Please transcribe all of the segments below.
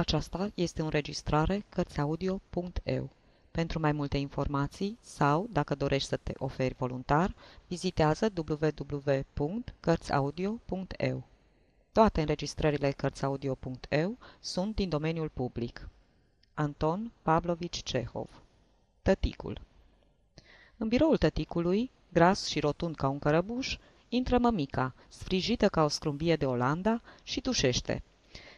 Aceasta este o înregistrare Cărțiaudio.eu. Pentru mai multe informații sau, dacă dorești să te oferi voluntar, vizitează www.cărțiaudio.eu. Toate înregistrările Cărțiaudio.eu sunt din domeniul public. Anton Pavlovici Cehov Tăticul În biroul tăticului, gras și rotund ca un cărăbuș, intră mămica, sfrijită ca o scrumbie de Olanda și tușește.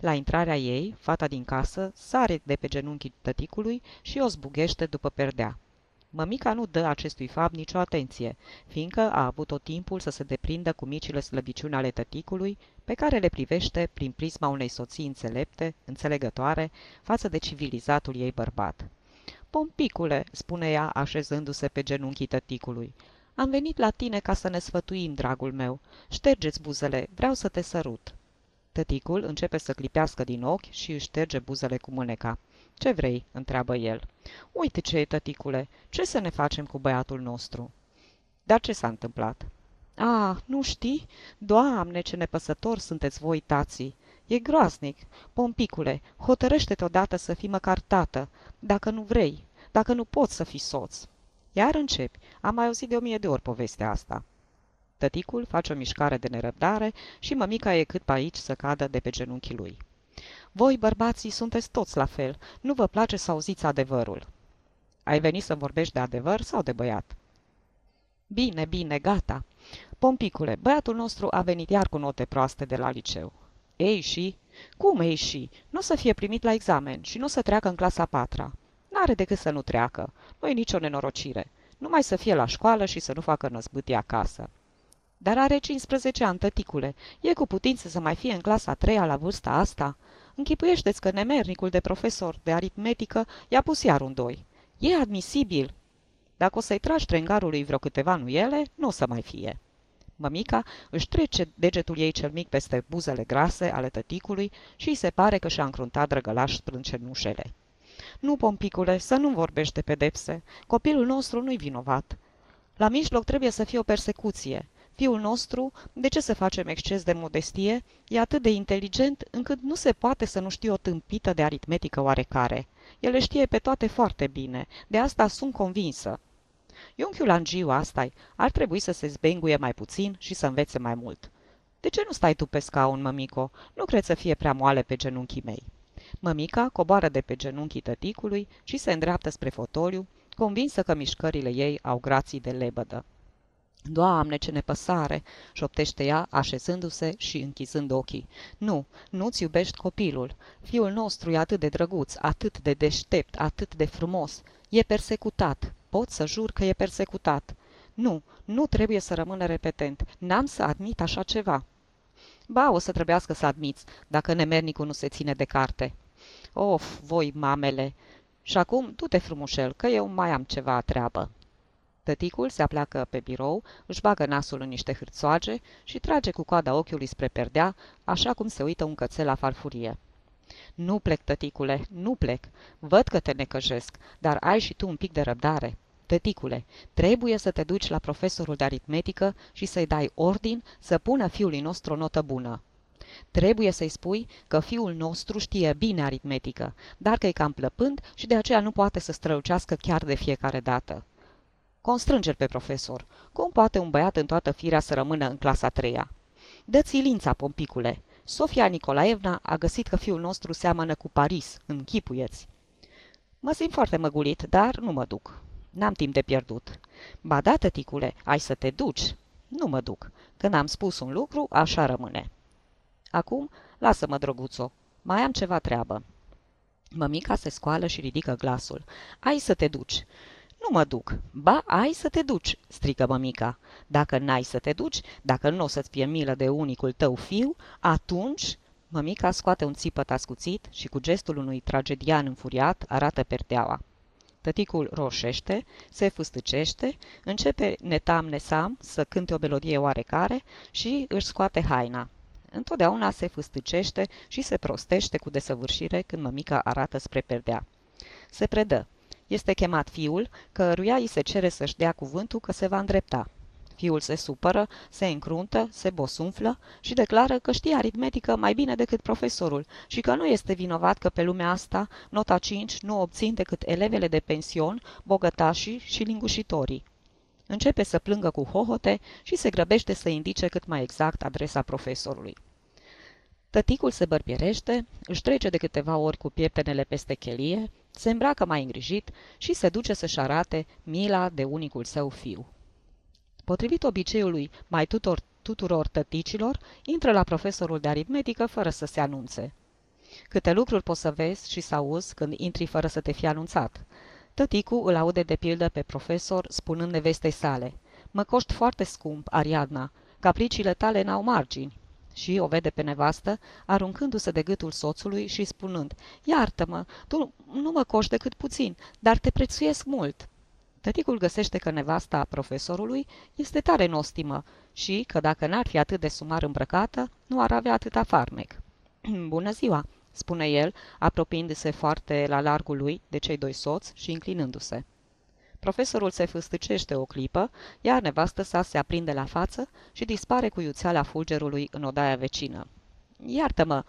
La intrarea ei, fata din casă sare de pe genunchii tăticului și o zbughește după perdea. Mămica nu dă acestui fapt nicio atenție, fiindcă a avut tot timpul să se deprindă cu micile slăbiciuni ale tăticului, pe care le privește prin prisma unei soții înțelepte, înțelegătoare, față de civilizatul ei bărbat. Pompicule, spune ea, așezându-se pe genunchii tăticului, am venit la tine ca să ne sfătuim, dragul meu. Ștergeți buzele, vreau să te sărut. Tăticul începe să clipească din ochi și își șterge buzele cu mâneca. Ce vrei?" întreabă el. Uite ce e, tăticule, ce să ne facem cu băiatul nostru?" Dar ce s-a întâmplat?" A, nu știi? Doamne, ce nepăsător sunteți voi, tații! E groaznic. Pompicule, hotărăște-te odată să fii măcar tată, dacă nu vrei, dacă nu poți să fii soț. Iar începi. Am mai auzit de o mie de ori povestea asta. Tăticul face o mișcare de nerăbdare și mămica e cât pe aici să cadă de pe genunchii lui. Voi, bărbații, sunteți toți la fel. Nu vă place să auziți adevărul. Ai venit să vorbești de adevăr sau de băiat? Bine, bine, gata. Pompicule, băiatul nostru a venit iar cu note proaste de la liceu. Ei și? Cum ei și? Nu o să fie primit la examen și nu o să treacă în clasa patra. N-are decât să nu treacă. Nu e nicio nenorocire. Numai să fie la școală și să nu facă năzbâtii acasă. Dar are 15 ani, tăticule. E cu putință să mai fie în clasa a treia la vârsta asta? Închipuiește-ți că nemernicul de profesor de aritmetică i-a pus iar un doi. E admisibil. Dacă o să-i tragi trengarului vreo câteva nuiele, nu o să mai fie. Mămica își trece degetul ei cel mic peste buzele grase ale tăticului și îi se pare că și-a încruntat drăgălaș sprâncenușele. Nu, pompicule, să nu vorbești de pedepse. Copilul nostru nu-i vinovat. La mijloc trebuie să fie o persecuție. Fiul nostru, de ce să facem exces de modestie, e atât de inteligent încât nu se poate să nu știe o tâmpită de aritmetică oarecare. El le știe pe toate foarte bine, de asta sunt convinsă. Iunchiul Angiu asta ar trebui să se zbenguie mai puțin și să învețe mai mult. De ce nu stai tu pe scaun, mămico? Nu cred să fie prea moale pe genunchii mei. Mămica coboară de pe genunchii tăticului și se îndreaptă spre fotoliu, convinsă că mișcările ei au grații de lebădă. Doamne, ce nepăsare!" șoptește ea, așezându-se și închizând ochii. Nu, nu-ți iubești copilul. Fiul nostru e atât de drăguț, atât de deștept, atât de frumos. E persecutat. Pot să jur că e persecutat. Nu, nu trebuie să rămână repetent. N-am să admit așa ceva." Ba, o să trebuiască să admiți, dacă nemernicul nu se ține de carte." Of, voi, mamele! Și acum, du-te frumușel, că eu mai am ceva treabă." Tăticul se apleacă pe birou, își bagă nasul în niște hârțoage și trage cu coada ochiului spre perdea, așa cum se uită un cățel la farfurie. Nu plec, tăticule, nu plec. Văd că te necăjesc, dar ai și tu un pic de răbdare. Tăticule, trebuie să te duci la profesorul de aritmetică și să-i dai ordin să pună fiului nostru o notă bună. Trebuie să-i spui că fiul nostru știe bine aritmetică, dar că e cam plăpând și de aceea nu poate să strălucească chiar de fiecare dată. Constrângel pe profesor. Cum poate un băiat în toată firea să rămână în clasa treia? Dă-ți lința, pompicule. Sofia Nicolaevna a găsit că fiul nostru seamănă cu Paris, închipuieți. Mă simt foarte măgulit, dar nu mă duc. N-am timp de pierdut. Ba da, tăticule, ai să te duci. Nu mă duc. Când am spus un lucru, așa rămâne. Acum, lasă-mă, drăguțo. Mai am ceva treabă. Mămica se scoală și ridică glasul. Ai să te duci. Nu mă duc. Ba, ai să te duci, strigă mămica. Dacă n-ai să te duci, dacă nu o să-ți fie milă de unicul tău fiu, atunci... Mămica scoate un țipăt ascuțit și cu gestul unui tragedian înfuriat arată perdeaua. Tăticul roșește, se fustăcește, începe netam nesam să cânte o melodie oarecare și își scoate haina. Întotdeauna se fustăcește și se prostește cu desăvârșire când mămica arată spre perdea. Se predă. Este chemat fiul, căruia îi se cere să-și dea cuvântul că se va îndrepta. Fiul se supără, se încruntă, se bosunflă și declară că știe aritmetică mai bine decât profesorul și că nu este vinovat că pe lumea asta nota 5 nu obțin decât elevele de pension, bogătașii și lingușitorii. Începe să plângă cu hohote și se grăbește să indice cât mai exact adresa profesorului. Tăticul se bărbierește, își trece de câteva ori cu pieptenele peste chelie, se îmbracă mai îngrijit și se duce să-și arate mila de unicul său fiu. Potrivit obiceiului mai tuturor, tuturor tăticilor, intră la profesorul de aritmetică fără să se anunțe. Câte lucruri poți să vezi și să auzi când intri fără să te fi anunțat. Tăticu îl aude de pildă pe profesor spunând nevestei sale, Mă coști foarte scump, Ariadna, capriciile tale n-au margini. Și o vede pe nevastă, aruncându-se de gâtul soțului și spunând, Iartă-mă, tu nu mă coști decât puțin, dar te prețuiesc mult. Tăticul găsește că nevasta profesorului este tare nostimă și că dacă n-ar fi atât de sumar îmbrăcată, nu ar avea atâta farmec. Bună ziua, spune el, apropiindu-se foarte la largul lui de cei doi soți și înclinându-se. Profesorul se fâstăcește o clipă, iar nevastă sa se aprinde la față și dispare cu iuțeala fulgerului în odaia vecină. Iartă-mă,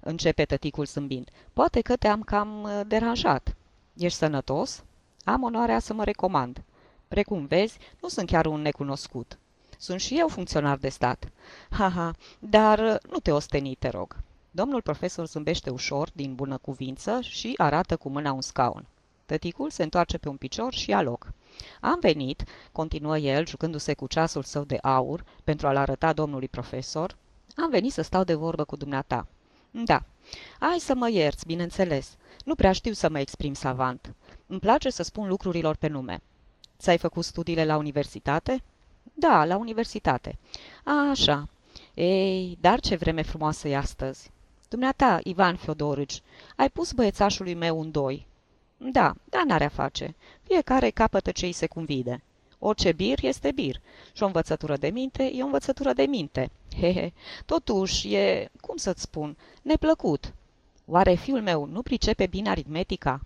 începe tăticul zâmbind, poate că te-am cam uh, deranjat. Ești sănătos? Am onoarea să mă recomand. Precum vezi, nu sunt chiar un necunoscut. Sunt și eu funcționar de stat. Ha, ha, dar uh, nu te osteni, te rog. Domnul profesor zâmbește ușor, din bună cuvință, și arată cu mâna un scaun. Tăticul se întoarce pe un picior și ia loc. Am venit, continuă el, jucându-se cu ceasul său de aur, pentru a-l arăta domnului profesor, am venit să stau de vorbă cu dumneata. Da, ai să mă ierți, bineînțeles. Nu prea știu să mă exprim savant. Îmi place să spun lucrurilor pe nume. Ți-ai făcut studiile la universitate? Da, la universitate. A, așa. Ei, dar ce vreme frumoasă e astăzi. Dumneata, Ivan Fiodorici, ai pus băiețașului meu un doi. Da, dar n-are a face. Fiecare capătă ce îi se convide. Orice bir este bir și o învățătură de minte e o învățătură de minte. Hehe, totuși e, cum să-ți spun, neplăcut. Oare fiul meu nu pricepe bine aritmetica?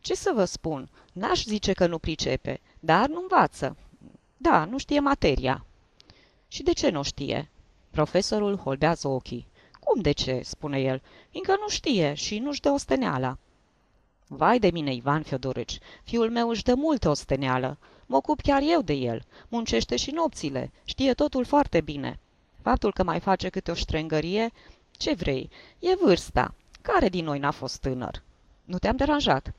Ce să vă spun? N-aș zice că nu pricepe, dar nu învață. Da, nu știe materia. Și de ce nu știe? Profesorul holbează ochii. Cum de ce?" spune el. Fiindcă nu știe și nu-și dă osteneala." Vai de mine, Ivan Fiodorici, fiul meu își dă multă osteneală. Mă ocup chiar eu de el. Muncește și nopțile. Știe totul foarte bine. Faptul că mai face câte o ștrengărie, ce vrei, e vârsta. Care din noi n-a fost tânăr? Nu te-am deranjat.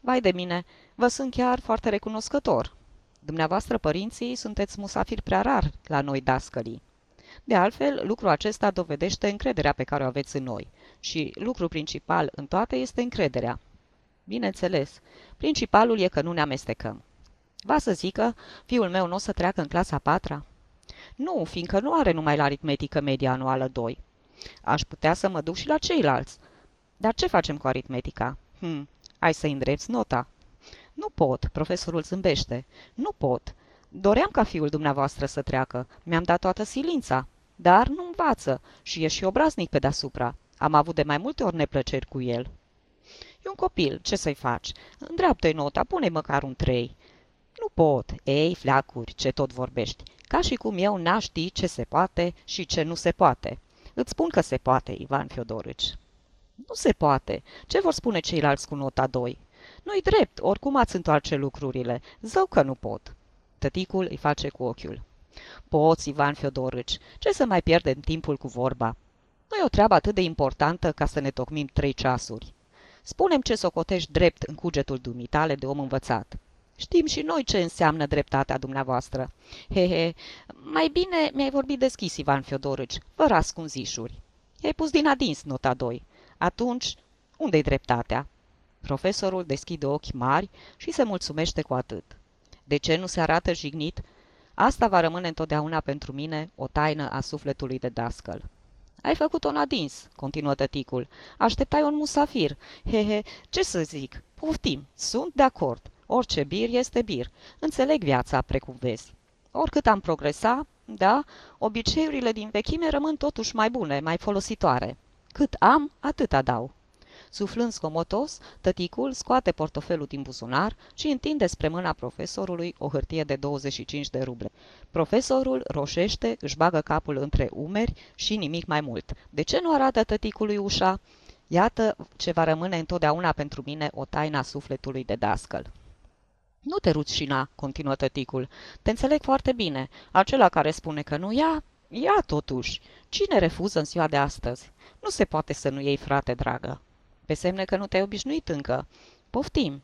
Vai de mine, vă sunt chiar foarte recunoscător. Dumneavoastră, părinții, sunteți musafiri prea rar la noi dascălii. De altfel, lucrul acesta dovedește încrederea pe care o aveți în noi. Și lucru principal în toate este încrederea. Bineînțeles, principalul e că nu ne amestecăm. Va să zică, fiul meu nu o să treacă în clasa patra? Nu, fiindcă nu are numai la aritmetică media anuală 2. Aș putea să mă duc și la ceilalți. Dar ce facem cu aritmetica? Hm, ai să îndrepți nota. Nu pot, profesorul zâmbește. Nu pot. Doream ca fiul dumneavoastră să treacă. Mi-am dat toată silința. Dar nu învață și e și obraznic pe deasupra. Am avut de mai multe ori neplăceri cu el. E un copil, ce să-i faci? Îndreaptă-i nota, pune măcar un trei. Nu pot. Ei, fleacuri, ce tot vorbești. Ca și cum eu n-aș ști ce se poate și ce nu se poate. Îți spun că se poate, Ivan Fiodorici. Nu se poate. Ce vor spune ceilalți cu nota 2? Nu-i drept, oricum ați întoarce lucrurile. Zău că nu pot. Tăticul îi face cu ochiul. Poți, Ivan Fiodorici, ce să mai pierdem timpul cu vorba? Nu e o treabă atât de importantă ca să ne tocmim trei ceasuri. Spunem ce socotești drept în cugetul dumitale de om învățat. Știm și noi ce înseamnă dreptatea dumneavoastră. He, he, mai bine mi-ai vorbit deschis, Ivan Fiodorici, fără ascunzișuri. I-ai pus din adins nota 2. Atunci, unde-i dreptatea? Profesorul deschide ochi mari și se mulțumește cu atât. De ce nu se arată jignit? Asta va rămâne întotdeauna pentru mine o taină a sufletului de dascăl. Ai făcut-o adins, continuă tăticul. Așteptai un musafir. He, he, ce să zic? Poftim, sunt de acord. Orice bir este bir. Înțeleg viața, precum vezi. Oricât am progresa, da, obiceiurile din vechime rămân totuși mai bune, mai folositoare. Cât am, atât dau. Suflând scomotos, tăticul scoate portofelul din buzunar și întinde spre mâna profesorului o hârtie de 25 de ruble. Profesorul roșește, își bagă capul între umeri și nimic mai mult. De ce nu arată tăticului ușa? Iată ce va rămâne întotdeauna pentru mine o taina sufletului de dascăl. Nu te rușina, continuă tăticul. Te înțeleg foarte bine. Acela care spune că nu ia, ia totuși. Cine refuză în ziua de astăzi? Nu se poate să nu iei, frate dragă. Pe semne că nu te-ai obișnuit încă. Poftim.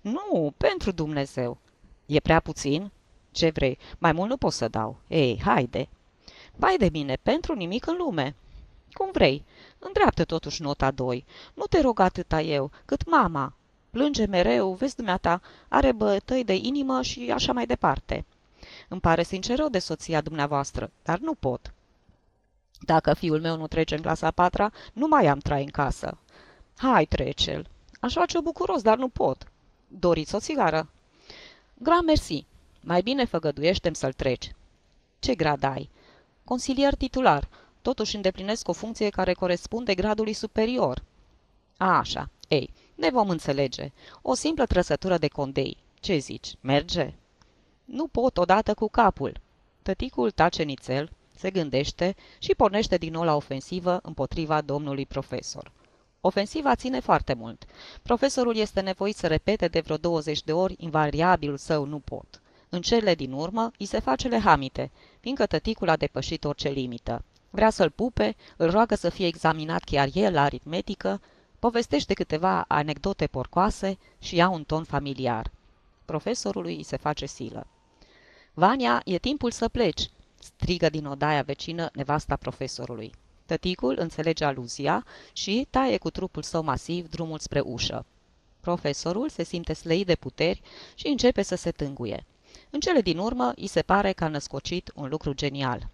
Nu, pentru Dumnezeu. E prea puțin? Ce vrei? Mai mult nu pot să dau. Ei, haide. Vai de mine, pentru nimic în lume. Cum vrei. Îndreaptă totuși nota 2. Nu te rog atâta eu, cât mama. Plânge mereu, vezi dumneata, are bătăi de inimă și așa mai departe. Îmi pare sincer de soția dumneavoastră, dar nu pot. Dacă fiul meu nu trece în clasa patra, nu mai am trai în casă. Hai, trece-l. Aș face-o bucuros, dar nu pot. Doriți o țigară? Gra mersi. Mai bine făgăduiește să-l treci. Ce grad ai? Consilier titular. Totuși îndeplinesc o funcție care corespunde gradului superior. A, așa. Ei, ne vom înțelege. O simplă trăsătură de condei. Ce zici? Merge? Nu pot odată cu capul. Tăticul tace nițel, se gândește și pornește din nou la ofensivă împotriva domnului profesor. Ofensiva ține foarte mult. Profesorul este nevoit să repete de vreo 20 de ori invariabilul său nu pot. În cele din urmă, îi se face lehamite, fiindcă tăticul a depășit orice limită. Vrea să-l pupe, îl roagă să fie examinat chiar el la aritmetică, povestește câteva anecdote porcoase și ia un ton familiar. Profesorului îi se face silă. Vania, e timpul să pleci, strigă din odaia vecină nevasta profesorului. Tăticul înțelege aluzia și taie cu trupul său masiv drumul spre ușă. Profesorul se simte slăit de puteri și începe să se tânguie. În cele din urmă, îi se pare că a născocit un lucru genial.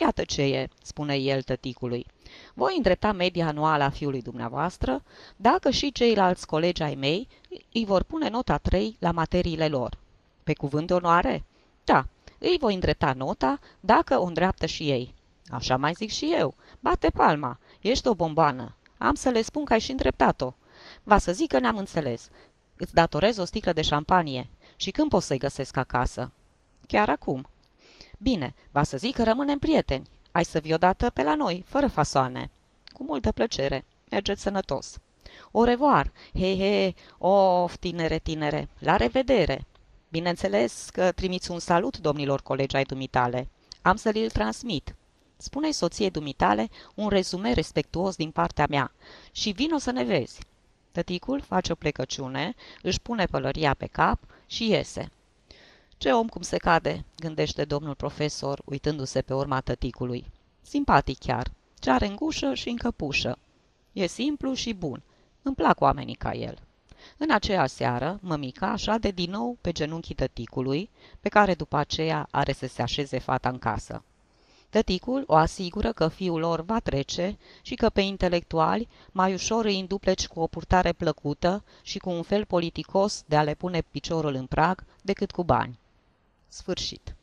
Iată ce e, spune el tăticului. Voi îndrepta media anuală a fiului dumneavoastră, dacă și ceilalți colegi ai mei îi vor pune nota 3 la materiile lor. Pe cuvânt de onoare? Da, îi voi îndrepta nota dacă o îndreaptă și ei. Așa mai zic și eu. Bate palma. Ești o bombană. Am să le spun că ai și îndreptat-o. Va să zic că ne-am înțeles. Îți datorez o sticlă de șampanie. Și când pot să-i găsesc acasă? Chiar acum. Bine, va să zic că rămânem prieteni. Ai să vii odată pe la noi, fără fasoane. Cu multă plăcere. Mergeți sănătos. O revoar. He, he, of, tinere, tinere. La revedere. Bineînțeles că trimiți un salut domnilor colegi ai dumitale. Am să l transmit. Spune-i soției dumitale un rezume respectuos din partea mea și vino să ne vezi. Tăticul face o plecăciune, își pune pălăria pe cap și iese. Ce om cum se cade, gândește domnul profesor, uitându-se pe urma tăticului. Simpatic chiar, ce are îngușă și încăpușă. E simplu și bun. Îmi plac oamenii ca el. În aceea seară, mămica șade din nou pe genunchii tăticului, pe care după aceea are să se așeze fata în casă. Tăticul o asigură că fiul lor va trece și că pe intelectuali mai ușor îi îndupleci cu o purtare plăcută și cu un fel politicos de a le pune piciorul în prag decât cu bani. Sfârșit.